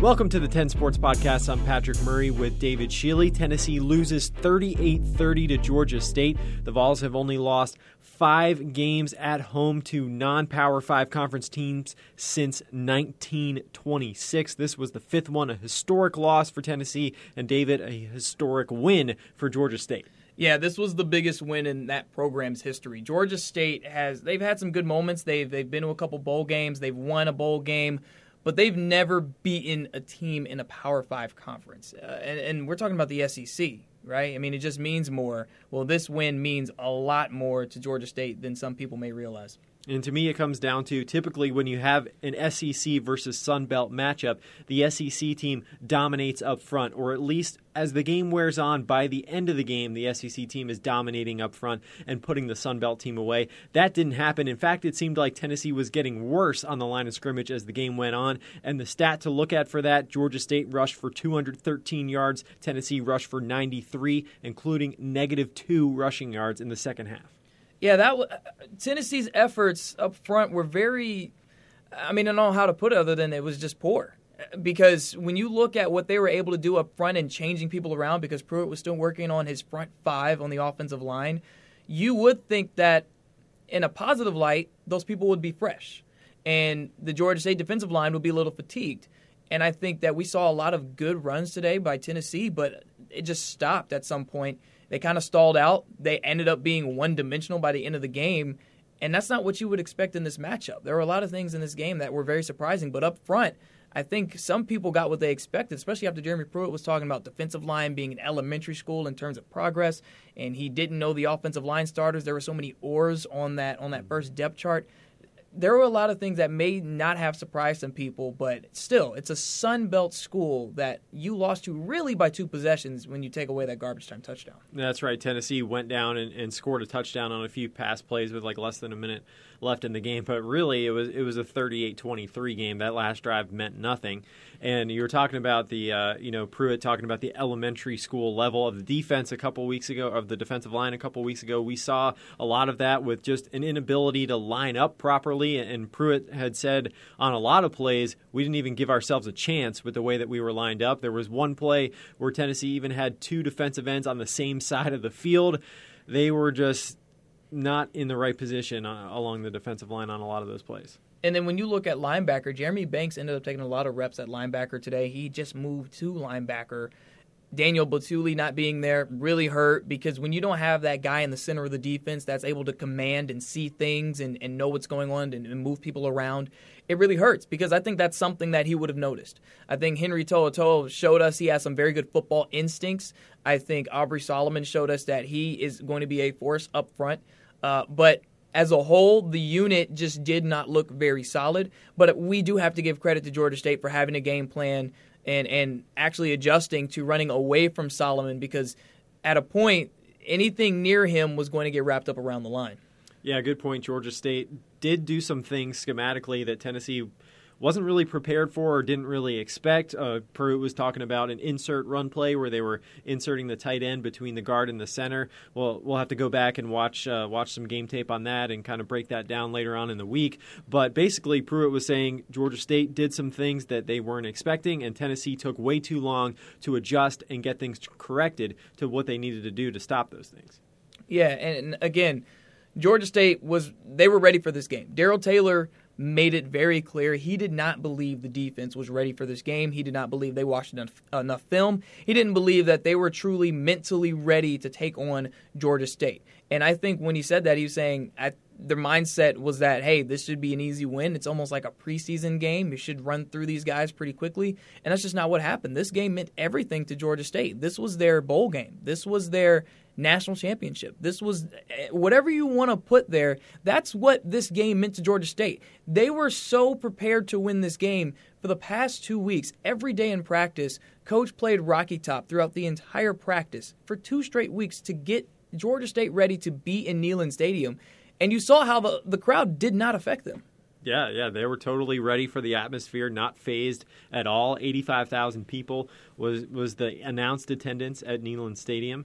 Welcome to the 10 Sports Podcast. I'm Patrick Murray with David Shealy. Tennessee loses 38 30 to Georgia State. The Vols have only lost five games at home to non Power 5 conference teams since 1926. This was the fifth one, a historic loss for Tennessee, and David, a historic win for Georgia State. Yeah, this was the biggest win in that program's history. Georgia State has they've had some good moments. They've they've been to a couple bowl games. They've won a bowl game but they've never beaten a team in a Power Five conference. Uh, and, and, we're talking about the SEC, right? I mean, it just means more. Well, this win means a lot more to Georgia State than some people may realize. And to me, it comes down to typically when you have an SEC versus Sun Belt matchup, the SEC team dominates up front, or at least as the game wears on, by the end of the game, the SEC team is dominating up front and putting the Sun Belt team away. That didn't happen. In fact, it seemed like Tennessee was getting worse on the line of scrimmage as the game went on. And the stat to look at for that Georgia State rushed for 213 yards, Tennessee rushed for 93, including negative two rushing yards in the second half. Yeah, that w- Tennessee's efforts up front were very. I mean, I don't know how to put it other than it was just poor. Because when you look at what they were able to do up front and changing people around, because Pruitt was still working on his front five on the offensive line, you would think that in a positive light, those people would be fresh. And the Georgia State defensive line would be a little fatigued. And I think that we saw a lot of good runs today by Tennessee, but it just stopped at some point they kind of stalled out. They ended up being one dimensional by the end of the game. And that's not what you would expect in this matchup. There were a lot of things in this game that were very surprising. But up front, I think some people got what they expected, especially after Jeremy Pruitt was talking about defensive line being an elementary school in terms of progress, and he didn't know the offensive line starters. There were so many oars on that on that first depth chart there were a lot of things that may not have surprised some people, but still, it's a Sun Belt school that you lost to really by two possessions when you take away that garbage time touchdown. That's right. Tennessee went down and, and scored a touchdown on a few pass plays with like less than a minute left in the game, but really it was it was a 38-23 game. That last drive meant nothing. And you were talking about the uh, you know Pruitt talking about the elementary school level of the defense a couple weeks ago of the defensive line a couple weeks ago. We saw a lot of that with just an inability to line up properly. And Pruitt had said on a lot of plays we didn't even give ourselves a chance with the way that we were lined up. There was one play where Tennessee even had two defensive ends on the same side of the field. They were just not in the right position uh, along the defensive line on a lot of those plays. And then when you look at linebacker, Jeremy Banks ended up taking a lot of reps at linebacker today. He just moved to linebacker. Daniel Bituli not being there really hurt because when you don't have that guy in the center of the defense that's able to command and see things and, and know what's going on and, and move people around, it really hurts because I think that's something that he would have noticed. I think Henry To'oTo'o showed us he has some very good football instincts. I think Aubrey Solomon showed us that he is going to be a force up front. Uh, but as a whole, the unit just did not look very solid. But we do have to give credit to Georgia State for having a game plan and and actually adjusting to running away from Solomon because at a point anything near him was going to get wrapped up around the line. Yeah, good point. Georgia State did do some things schematically that Tennessee wasn't really prepared for or didn't really expect. Uh, Pruitt was talking about an insert run play where they were inserting the tight end between the guard and the center. Well, we'll have to go back and watch uh, watch some game tape on that and kind of break that down later on in the week. But basically, Pruitt was saying Georgia State did some things that they weren't expecting, and Tennessee took way too long to adjust and get things corrected to what they needed to do to stop those things. Yeah, and again. Georgia State was they were ready for this game. Darrell Taylor made it very clear he did not believe the defense was ready for this game. He did not believe they watched enough, enough film. He didn't believe that they were truly mentally ready to take on Georgia State. And I think when he said that, he was saying their mindset was that, hey, this should be an easy win. It's almost like a preseason game. You should run through these guys pretty quickly. And that's just not what happened. This game meant everything to Georgia State. This was their bowl game. This was their national championship. This was eh, whatever you want to put there. That's what this game meant to Georgia State. They were so prepared to win this game for the past two weeks. Every day in practice, coach played Rocky Top throughout the entire practice for two straight weeks to get Georgia State ready to be in Neyland Stadium. And you saw how the, the crowd did not affect them. Yeah, yeah, they were totally ready for the atmosphere, not fazed at all. Eighty-five thousand people was was the announced attendance at Neyland Stadium.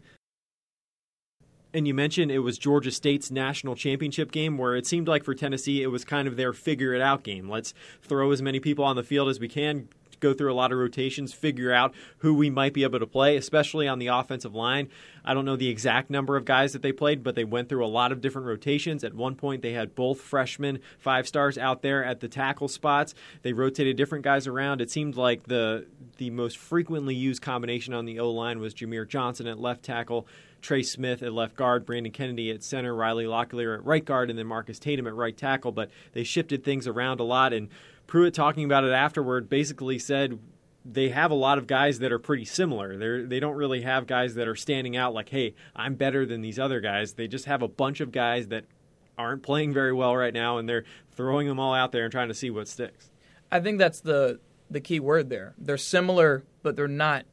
And you mentioned it was Georgia State's national championship game, where it seemed like for Tennessee it was kind of their figure it out game. Let's throw as many people on the field as we can, go through a lot of rotations, figure out who we might be able to play, especially on the offensive line. I don't know the exact number of guys that they played, but they went through a lot of different rotations. At one point, they had both freshmen five stars out there at the tackle spots. They rotated different guys around. It seemed like the the most frequently used combination on the O line was Jahmir Johnson at left tackle, Trey Smith at left guard, Brandon Kennedy at center, Riley Locklear at right guard, and then Marcus Tatum at right tackle. But they shifted things around a lot. And Pruitt, talking about it afterward, basically said they have a lot of guys that are pretty similar. They they don't really have guys that are standing out like, hey, I'm better than these other guys. They just have a bunch of guys that aren't playing very well right now, and they're throwing them all out there and trying to see what sticks. I think that's the the key word there. They're similar, but they're not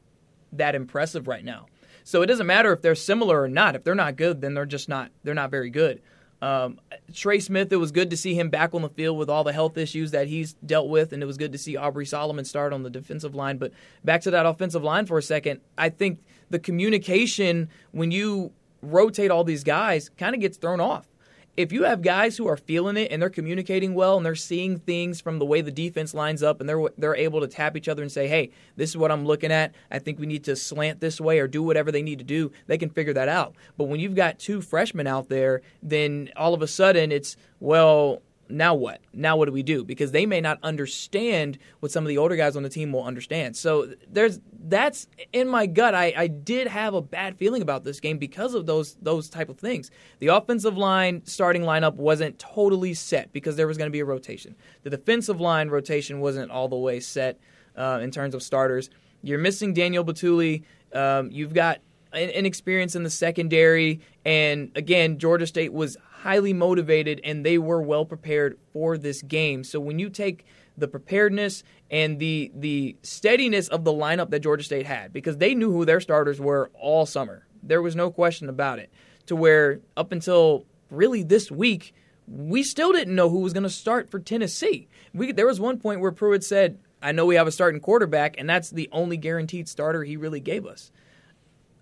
that impressive right now. So it doesn't matter if they're similar or not. If they're not good, then they're just not they're not very good. Um, Trey Smith, it was good to see him back on the field with all the health issues that he's dealt with, and it was good to see Aubrey Solomon start on the defensive line. But back to that offensive line for a second, I think the communication when you rotate all these guys kind of gets thrown off if you have guys who are feeling it and they're communicating well and they're seeing things from the way the defense lines up and they're they're able to tap each other and say, "Hey, this is what I'm looking at. I think we need to slant this way or do whatever they need to do." They can figure that out. But when you've got two freshmen out there, then all of a sudden it's, "Well, now what? Now what do we do? Because they may not understand what some of the older guys on the team will understand. So there's that's in my gut. I, I did have a bad feeling about this game because of those those type of things. The offensive line starting lineup wasn't totally set because there was going to be a rotation. The defensive line rotation wasn't all the way set uh, in terms of starters. You're missing Daniel Bituli. Um, you've got inexperience in the secondary, and again, Georgia State was highly motivated and they were well prepared for this game. So when you take the preparedness and the the steadiness of the lineup that Georgia State had, because they knew who their starters were all summer. There was no question about it. To where up until really this week, we still didn't know who was going to start for Tennessee. We, there was one point where Pruitt said, I know we have a starting quarterback, and that's the only guaranteed starter he really gave us.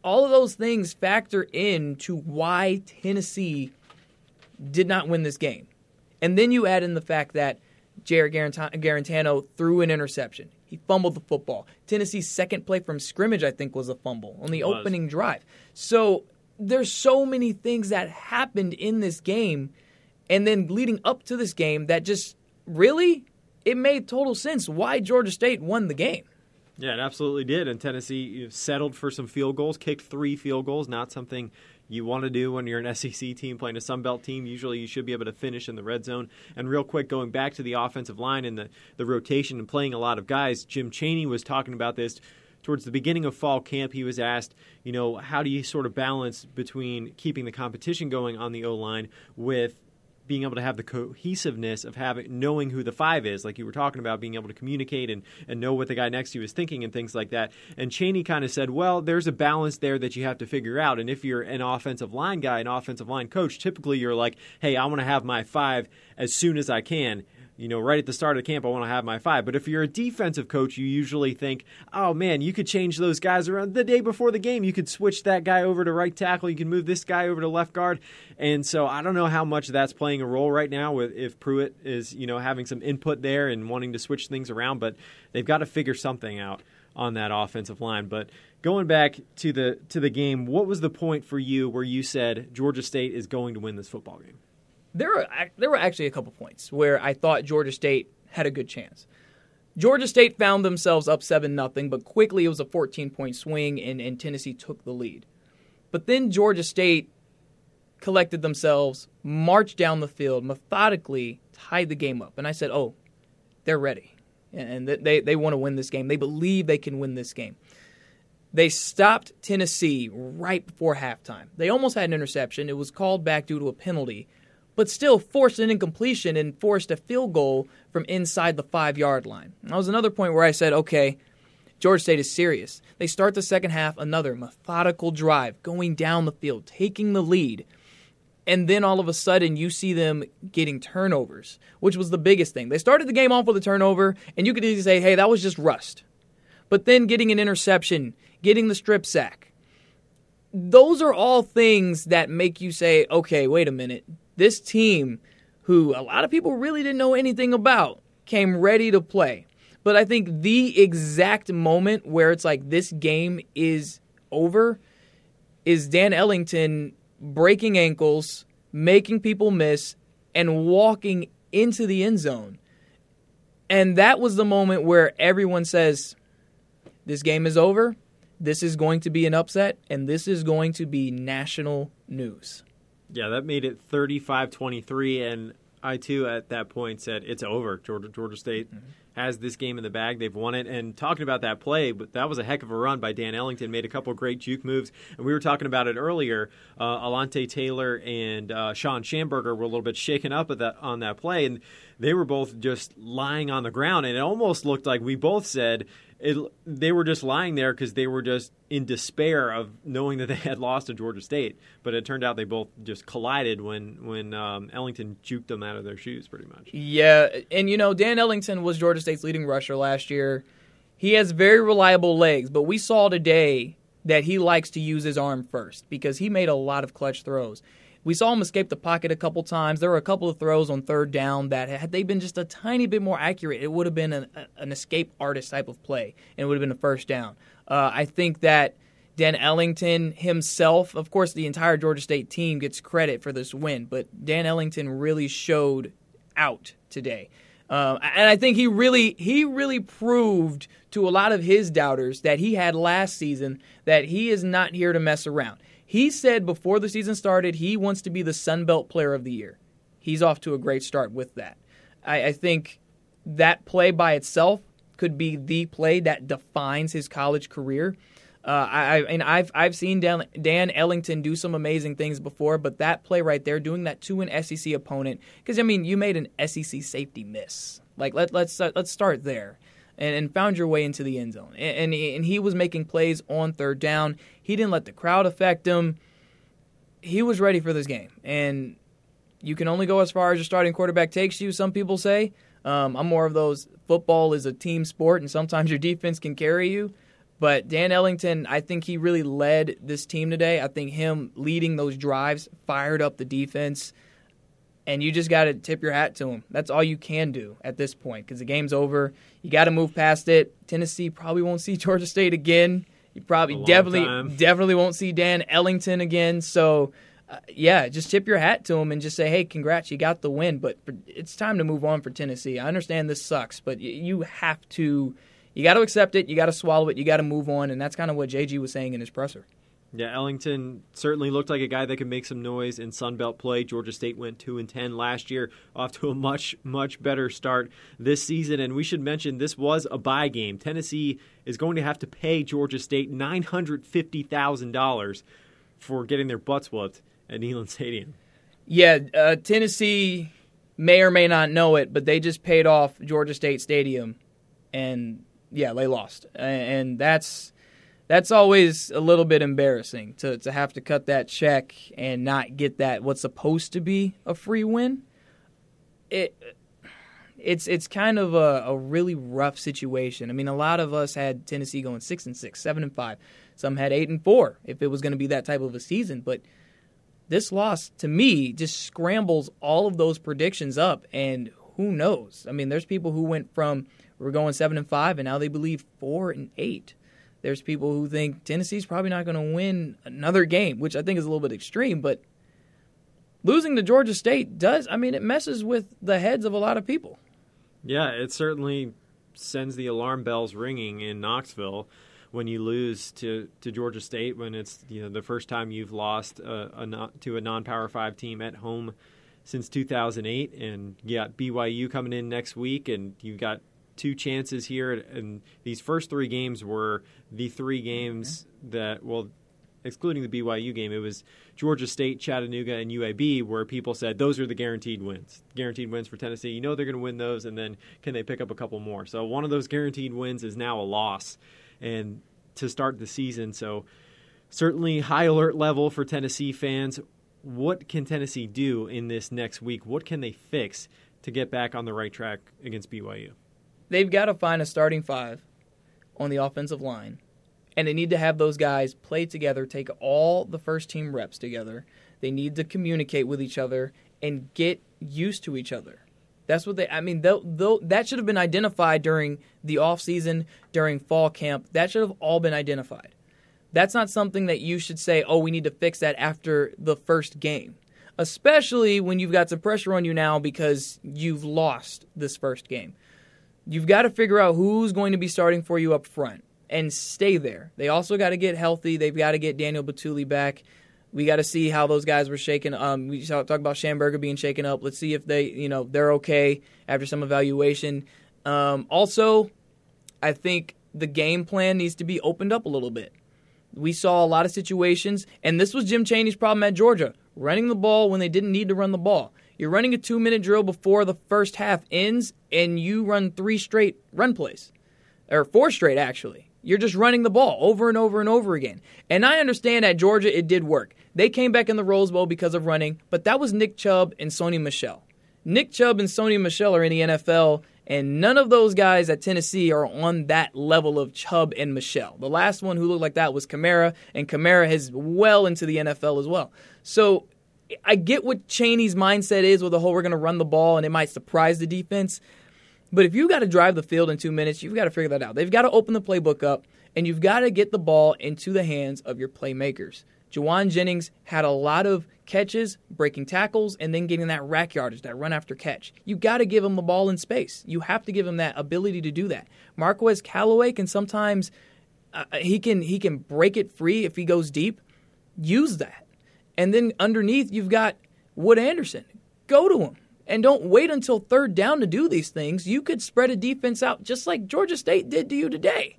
All of those things factor in to why Tennessee did not win this game. And then you add in the fact that Jarrett Guarantano threw an interception. He fumbled the football. Tennessee's second play from scrimmage, I think, was a fumble on the opening drive. So there's so many things that happened in this game and then leading up to this game that just really it made total sense why Georgia State won the game. Yeah, it absolutely did. And Tennessee settled for some field goals, kicked three field goals, not something you want to do when you're an SEC team playing a Sun Belt team. Usually you should be able to finish in the red zone. And real quick, going back to the offensive line and the, the rotation and playing a lot of guys, Jim Chaney was talking about this towards the beginning of fall camp, he was asked, you know, how do you sort of balance between keeping the competition going on the O line with being able to have the cohesiveness of having knowing who the five is, like you were talking about, being able to communicate and, and know what the guy next to you is thinking and things like that. And Chaney kind of said, well, there's a balance there that you have to figure out. And if you're an offensive line guy, an offensive line coach, typically you're like, hey, I want to have my five as soon as I can you know, right at the start of the camp, I want to have my five. But if you're a defensive coach, you usually think, oh man, you could change those guys around the day before the game. You could switch that guy over to right tackle. You can move this guy over to left guard. And so I don't know how much that's playing a role right now with if Pruitt is, you know, having some input there and wanting to switch things around, but they've got to figure something out on that offensive line. But going back to the to the game, what was the point for you where you said Georgia State is going to win this football game? There were there were actually a couple points where I thought Georgia State had a good chance. Georgia State found themselves up seven nothing, but quickly it was a 14 point swing and, and Tennessee took the lead. But then Georgia State collected themselves, marched down the field, methodically tied the game up. And I said, oh, they're ready. And they, they want to win this game. They believe they can win this game. They stopped Tennessee right before halftime. They almost had an interception. It was called back due to a penalty but still forced an incompletion and forced a field goal from inside the five yard line. That was another point where I said, okay, Georgia State is serious. They start the second half, another methodical drive, going down the field, taking the lead. And then all of a sudden, you see them getting turnovers, which was the biggest thing. They started the game off with a turnover, and you could easily say, hey, that was just rust. But then getting an interception, getting the strip sack, those are all things that make you say, okay, wait a minute this team, who a lot of people really didn't know anything about, came ready to play. But I think the exact moment where it's like this game is over is Dan Ellington breaking ankles, making people miss, and walking into the end zone. And that was the moment where everyone says, This game is over. This is going to be an upset, and this is going to be national news. Yeah, that made it 35 23. And I, too, at that point said, It's over. Georgia, Georgia State. Mm-hmm has this game in the bag. They've won it. And talking about that play, but that was a heck of a run by Dan Ellington. Made a couple great juke moves, and we were talking about it earlier. Uh, Alontae Taylor and uh, Shawn Shamburger were a little bit shaken up at that on that play, and they were both just lying on the ground, and it almost looked like we both said it, they were just lying there because they were just in despair of knowing that they had lost to Georgia State. But it turned out they both just collided when when um, Ellington juked them out of their shoes, pretty much. Yeah, and you know Dan Ellington was Georgia State's leading rusher last year. He has very reliable legs, but we saw today that he likes to use his arm first because he made a lot of clutch throws. We saw him escape the pocket a couple times. There were a couple of throws on third down that, had they been just a tiny bit more accurate, it would have been an, an escape artist type of play, and it would have been a first down. Uh, I think that Dan Ellington himself, of course, the entire Georgia State team gets credit for this win, but Dan Ellington really showed out today. Uh, and I think he really he really proved to a lot of his doubters that he had last season that he is not here to mess around. He said before the season started he wants to be the Sun Belt Player of the Year. He's off to a great start with that. I, I think that play by itself could be the play that defines his college career. Uh, I, and I've I've seen Dan, Dan Ellington do some amazing things before, but that play right there, doing that to an SEC opponent, because I mean, you made an SEC safety miss. Like let let's uh, let's start there and, and found your way into the end zone. And, and, and he was making plays on third down. He didn't let the crowd affect him. He was ready for this game. And you can only go as far as your starting quarterback takes you, some people say. Um, I'm more of those football is a team sport, and sometimes your defense can carry you. But Dan Ellington, I think he really led this team today. I think him leading those drives fired up the defense and you just got to tip your hat to them. That's all you can do at this point because the game's over. You got to move past it. Tennessee probably won't see Georgia State again. You probably definitely time. definitely won't see Dan Ellington again. So, uh, yeah, just tip your hat to him and just say, "Hey, congrats, you got the win." But it's time to move on for Tennessee. I understand this sucks, but you have to. You got to accept it. You got to swallow it. You got to move on, and that's kind of what JG was saying in his presser. Yeah, Ellington certainly looked like a guy that could make some noise in Sun Belt play. Georgia State went two and ten last year, off to a much much better start this season. And we should mention this was a buy game. Tennessee is going to have to pay Georgia State nine hundred fifty thousand dollars for getting their butts whooped at Neyland Stadium. Yeah, uh, Tennessee may or may not know it, but they just paid off Georgia State Stadium, and yeah, they lost, and that's that's always a little bit embarrassing to, to have to cut that check and not get that what's supposed to be a free win. It it's it's kind of a, a really rough situation. I mean, a lot of us had Tennessee going six and six, seven and five. Some had eight and four if it was going to be that type of a season. But this loss to me just scrambles all of those predictions up, and who knows? I mean, there's people who went from we're going seven and five, and now they believe four and eight. There's people who think Tennessee's probably not going to win another game, which I think is a little bit extreme, but losing to Georgia State does, I mean, it messes with the heads of a lot of people. Yeah, it certainly sends the alarm bells ringing in Knoxville when you lose to, to Georgia State when it's you know the first time you've lost a, a to a non-power 5 team at home since 2008 and you got BYU coming in next week and you got two chances here, and these first three games were the three games that, well, excluding the BYU game, it was Georgia State, Chattanooga, and UAB, where people said those are the guaranteed wins. Guaranteed wins for Tennessee. You know they're going to win those, and then can they pick up a couple more? So one of those guaranteed wins is now a loss, and to start the season. So certainly high alert level for Tennessee fans. What can Tennessee do in this next week? What can they fix to get back on the right track against BYU? They've got to find a starting five on the offensive line, and they need to have those guys play together, take all the first team reps together. They need to communicate with each other and get used to each other. That's what they. I mean, they'll, they'll, that should have been identified during the off season, during fall camp. That should have all been identified. That's not something that you should say, "Oh, we need to fix that after the first game." Especially when you've got some pressure on you now because you've lost this first game. You've got to figure out who's going to be starting for you up front and stay there. They also got to get healthy. They've got to get Daniel Bituli back. We got to see how those guys were shaken. Um, we talk about Shamburger being shaken up. Let's see if they, you know, they're okay after some evaluation. Um, also, I think the game plan needs to be opened up a little bit. We saw a lot of situations, and this was Jim Chaney's problem at Georgia running the ball when they didn't need to run the ball. You're running a two minute drill before the first half ends, and you run three straight run plays, or four straight, actually. You're just running the ball over and over and over again. And I understand at Georgia it did work. They came back in the Rose Bowl because of running, but that was Nick Chubb and Sony Michel. Nick Chubb and Sony Michel are in the NFL, and none of those guys at Tennessee are on that level of Chubb and Michel. The last one who looked like that was Kamara, and Kamara is well into the NFL as well. So I get what Chaney's mindset is with the whole we're going to run the ball and it might surprise the defense. But if you've got to drive the field in two minutes, you've got to figure that out. They've got to open the playbook up, and you've got to get the ball into the hands of your playmakers. Jauan Jennings had a lot of catches, breaking tackles, and then getting that rack yardage, that run after catch. You've got to give him the ball in space. You have to give him that ability to do that. Marquez Callaway can sometimes uh, he can he can break it free if he goes deep. Use that, and then underneath you've got Wood Anderson. Go to him. And don't wait until third down to do these things. You could spread a defense out just like Georgia State did to you today.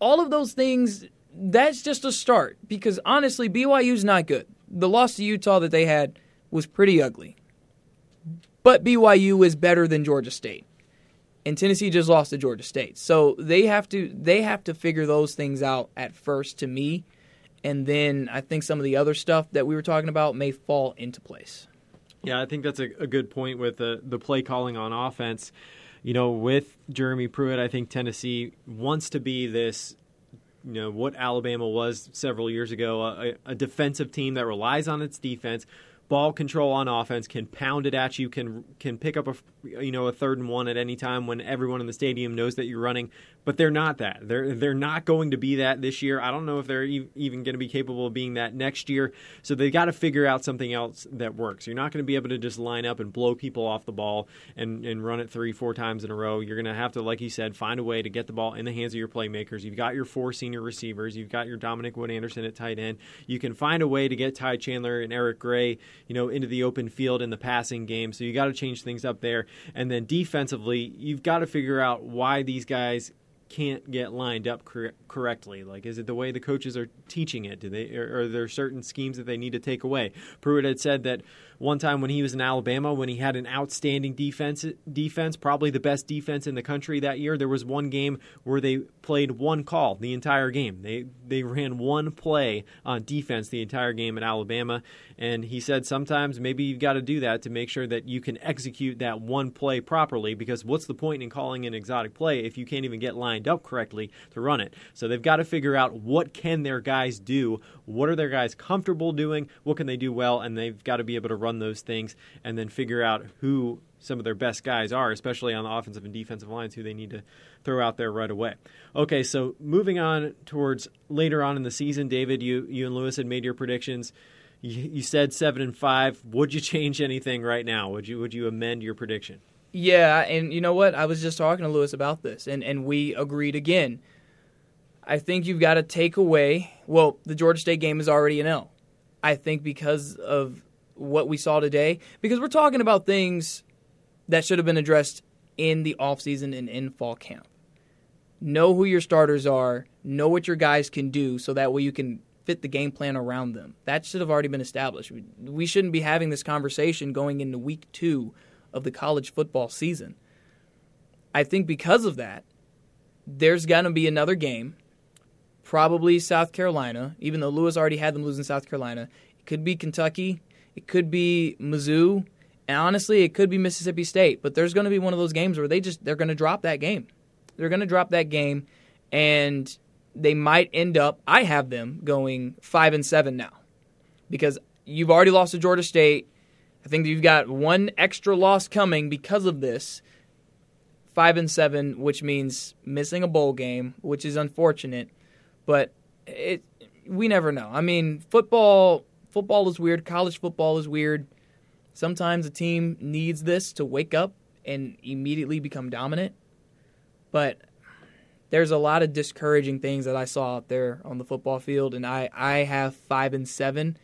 All of those things, that's just a start because honestly, BYU's not good. The loss to Utah that they had was pretty ugly. But BYU is better than Georgia State. And Tennessee just lost to Georgia State. So they have to they have to figure those things out at first to me. And then I think some of the other stuff that we were talking about may fall into place. Yeah, I think that's a, a good point with the the play calling on offense. You know, with Jeremy Pruitt, I think Tennessee wants to be this you know what Alabama was several years ago, a, a, defensive team that relies on its defense, ball control on offense, can pound it at you, can can pick up a you know a third and one at any time when everyone in the stadium knows that you're running. But they're not that. They're they're not going to be that this year. I don't know if they're e- even going to be capable of being that next year. So they got to figure out something else that works. You're not going to be able to just line up and blow people off the ball and and run it three four times in a row. You're going to have to, like you said, find a way to get the ball in the hands of your playmakers. You've got your four senior receivers. You've got your Dominick Wood Anderson at tight end. You can find a way to get Ty Chandler and Eric Gray, you know, into the open field in the passing game. So you got to change things up there. And then defensively, you've got to figure out why these guys can't get lined up cor- correctly? Like, is it the way the coaches are teaching it? Do they are, are there certain schemes that they need to take away? Pruitt had said that one time when he was in Alabama, when he had an outstanding defense, defense, probably the best defense in the country that year. There was one game where they played one call the entire game. They they ran one play on defense the entire game at Alabama, and he said sometimes maybe you've got to do that to make sure that you can execute that one play properly. Because what's the point in calling an exotic play if you can't even get lined up correctly to run it? So they've got to figure out what can their guys do, what are their guys comfortable doing, what can they do well, and they've got to be able to run run those things and then figure out who some of their best guys are, especially on the offensive and defensive lines, who they need to throw out there right away. Okay, so moving on towards later on in the season, David, you you and Lewis had made your predictions. You, you said seven and five. Would you change anything right now? Would you would you amend your prediction? Yeah, and you know what? I was just talking to Lewis about this, and, and we agreed again. I think you've got to take away. Well, the Georgia State game is already an L. I think because of what we saw today because we're talking about things that should have been addressed in the offseason and in fall camp. Know who your starters are, know what your guys can do so that way you can fit the game plan around them. That should have already been established. We shouldn't be having this conversation going into week 2 of the college football season. I think because of that, there's going to be another game, probably South Carolina, even though Lewis already had them losing South Carolina. It could be Kentucky, it could be Mizzou, and honestly, it could be Mississippi State. But there's going to be one of those games where they just they're going to drop that game. They're going to drop that game, and they might end up. I have them going five and seven now, because you've already lost to Georgia State. I think you've got one extra loss coming because of this. Five and seven, which means missing a bowl game, which is unfortunate, but it we never know. I mean, football football is weird. College football is weird. Sometimes a team needs this to wake up and immediately become dominant. But there's a lot of discouraging things that I saw out there on the football field, and I, I have five and seven.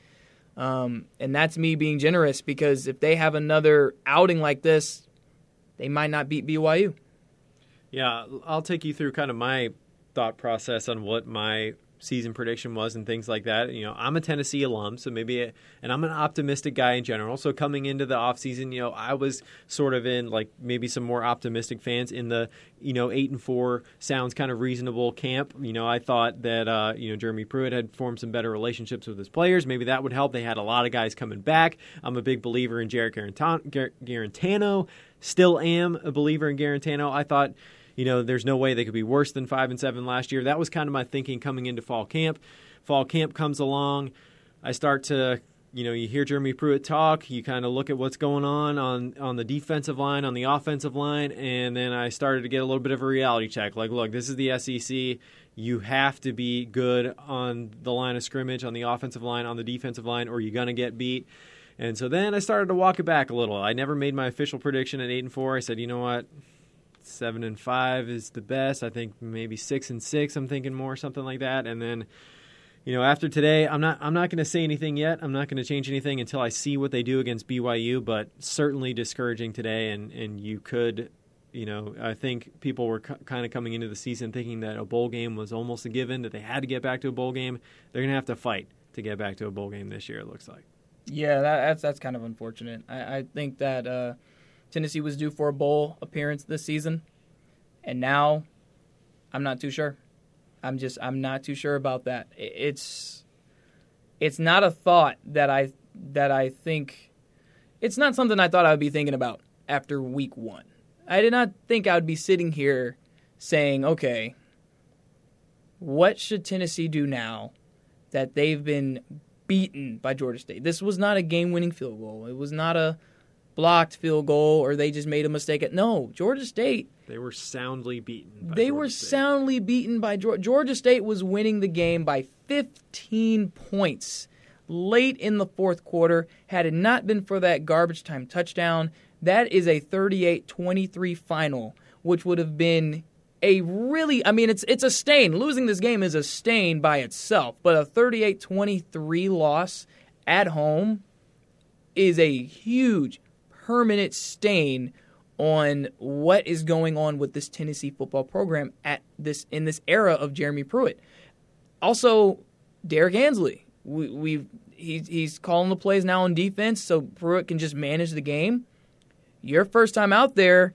Um, and that's me being generous because if they have another outing like this, they might not beat BYU. Yeah, I'll take you through kind of my thought process on what my season prediction was and things like that. You know, I'm a Tennessee alum, so maybe, a, and I'm an optimistic guy in general. So coming into the offseason, you know, I was sort of in like maybe some more optimistic fans in the, you know, eight and four sounds kind of reasonable camp. You know, I thought that, uh, you know, Jeremy Pruitt had formed some better relationships with his players. Maybe that would help. They had a lot of guys coming back. I'm a big believer in Jarrett Guarantano. Still am a believer in Guarantano. I thought you know, there's no way they could be worse than five and seven last year. That was kind of my thinking coming into fall camp. Fall camp comes along. I start to you know, you hear Jeremy Pruitt talk, you kind of look at what's going on on on the defensive line, on the offensive line, and then I started to get a little bit of a reality check. Like, look, this is the SEC. You have to be good on the line of scrimmage, on the offensive line, on the defensive line, or you're gonna get beat. And so then I started to walk it back a little. I never made my official prediction at eight and four. I said, you know what, seven and five is the best. I think maybe six and six. I'm thinking more something like that. And then, you know, after today, I'm not I'm not going to say anything yet. I'm not going to change anything until I see what they do against BYU. But certainly discouraging today, and and you could. You know, I think people were kind of coming into the season thinking that a bowl game was almost a given, that they had to get back to a bowl game. They're going to have to fight to get back to a bowl game this year. It looks like. Yeah, that, that's that's kind of unfortunate. I, I think that uh, Tennessee was due for a bowl appearance this season, and now I'm not too sure. I'm just I'm not too sure about that. It's it's not a thought that I that I think it's not something I thought I would be thinking about after week 1. I did not think I would be sitting here saying, "Okay, what should Tennessee do now that they've been beaten by Georgia State?" This was not a game-winning field goal. It was not a blocked field goal or they just made a mistake. At, no, Georgia State. They were soundly beaten. they Georgia were State. soundly beaten by Georgia. Georgia State was winning the game by 15 points late in the fourth quarter. Had it not been for that garbage time touchdown, that is a 38 23 final, which would have been a really I mean it's it's a stain. Losing this game is a stain by itself, but a 38-23 loss at home is a huge permanent stain on what is going on with this Tennessee football program at this in this era of Jeremy Pruitt. Also, Derrick Ansley. We, we've he's he's calling the plays now on defense, so Pruitt can just manage the game. Your first time out there,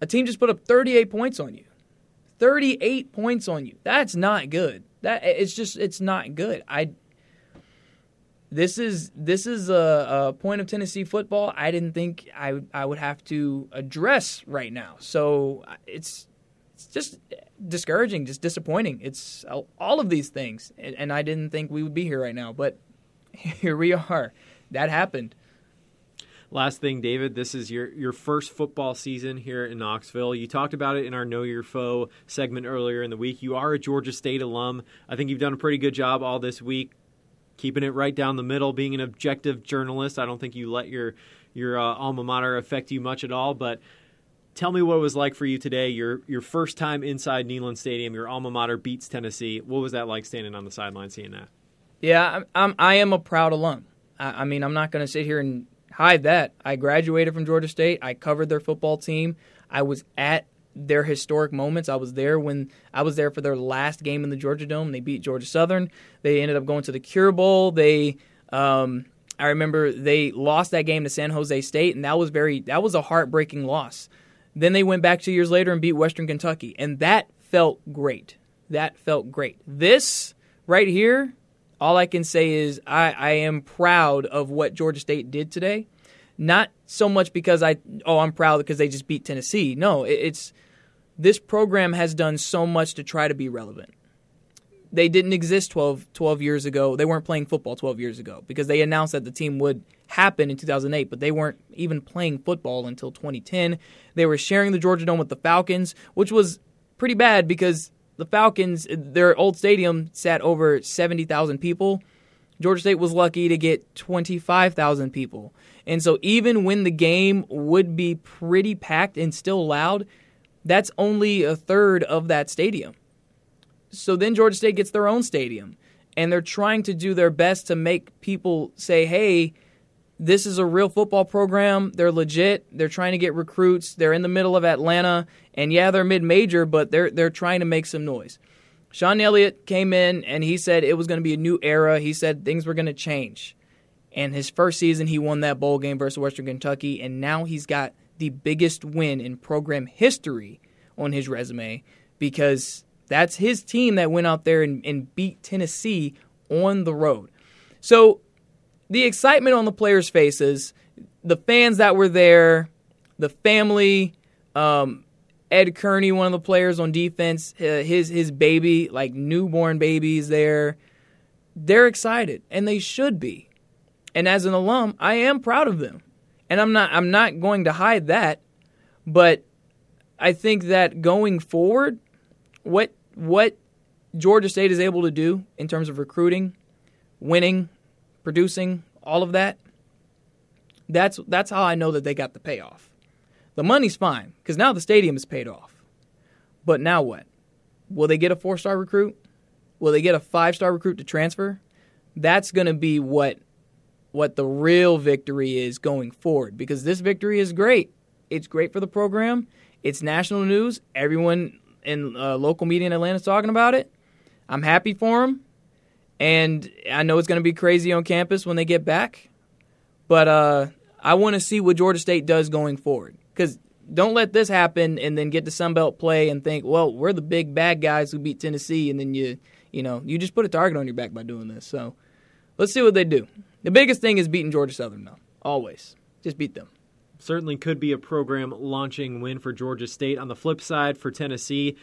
a team just put up 38 points on you. 38 points on you. That's not good. That it's just it's not good. I this is this is a, a, point of Tennessee football I didn't think I I would have to address right now. So it's it's just discouraging, just disappointing. It's all of these things, and, I didn't think we would be here right now, but here we are. That happened. Last thing, David, this is your, your first football season here in Knoxville. You talked about it in our Know Your Foe segment earlier in the week. You are a Georgia State alum. I think you've done a pretty good job all this week keeping it right down the middle, being an objective journalist. I don't think you let your your uh, alma mater affect you much at all. But tell me what it was like for you today. Your your first time inside Neyland Stadium. Your alma mater beats Tennessee. What was that like standing on the sideline seeing that? Yeah, I'm, I'm I am a proud alum. I, I mean, I'm not going to sit here and hide that. I graduated from Georgia State. I covered their football team. I was at their historic moments. I was there when I was there for their last game in the Georgia Dome. They beat Georgia Southern. They ended up going to the Cure Bowl. They, um, I remember they lost that game to San Jose State, and that was very that was a heartbreaking loss. Then they went back two years later and beat Western Kentucky, and that felt great. That felt great. This right here, all I can say is I, I am proud of what Georgia State did today. Not so much because I oh I'm proud because they just beat Tennessee. No, it's this program has done so much to try to be relevant. they didn't exist 12, 12 years ago. They weren't playing football 12 years ago because they announced that the team would happen in 2008, but they weren't even playing football until 2010. They were sharing the Georgia Dome with the Falcons, which was pretty bad because the Falcons, their old stadium sat over 70,000 people. Georgia State was lucky to get 25,000 people. And so even when the game would be pretty packed and still loud, that's only a third of that stadium. So then Georgia State gets their own stadium, and they're trying to do their best to make people say, hey, this is a real football program. They're legit. They're trying to get recruits. They're in the middle of Atlanta, and yeah, they're mid-major, but they're they're trying to make some noise. Shawn Elliott came in and he said it was going to be a new era. He said things were going to change. And his first season, he won that bowl game versus Western Kentucky, and now he's got the biggest win in program history on his resume because that's his team that went out there and, and beat Tennessee on the road. So the excitement on the players' faces, the fans that were there, the family, um, Ed Kearney, one of the players on defense, uh, his his baby, like newborn babies there. They're excited, and they should be. And as an alum, I am proud of them, and I'm not I'm not going to hide that. But I think that going forward, what what Georgia State is able to do in terms of recruiting, winning, producing, all of that, that's that's how I know that they got the payoff. The money's fine because now the stadium is paid off. But now what? Will they get a four star recruit? Will they get a five star recruit to transfer? That's going to be what what the real victory is going forward because this victory is great. It's great for the program. It's national news. Everyone in uh, local media in Atlanta is talking about it. I'm happy for them. And I know it's going to be crazy on campus when they get back. But uh, I want to see what Georgia State does going forward. Because don't let this happen and then get to Sun Belt play and think, well, we're the big bad guys who beat Tennessee. And then you, you know, you just put a target on your back by doing this. So let's see what they do. The biggest thing is beating Georgia Southern, though. Always. Just beat them certainly could be a program launching win for Georgia State. On the flip side, for Tennessee,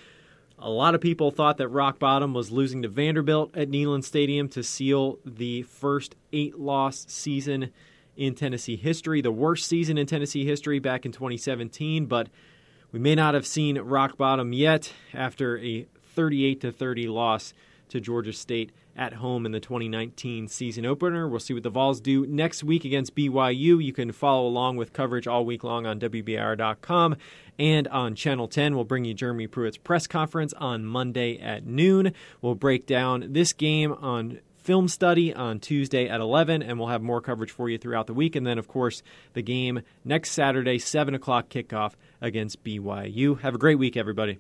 a lot of people thought that rock bottom was losing to Vanderbilt at Neyland Stadium to seal the first eight loss season in Tennessee history, the worst season in Tennessee history back in 2017. But we may not have seen rock bottom yet after a 38 to 30 loss to Georgia State at home in the 2019 season opener. We'll see what the Vols do next week against BYU. You can follow along with coverage all week long on WBIR.com and on Channel 10. We'll bring you Jeremy Pruitt's press conference on Monday at noon. We'll break down this game on film study on Tuesday at 11, and we'll have more coverage for you throughout the week. And then, of course, the game next Saturday, 7 o'clock kickoff against BYU. Have a great week, everybody.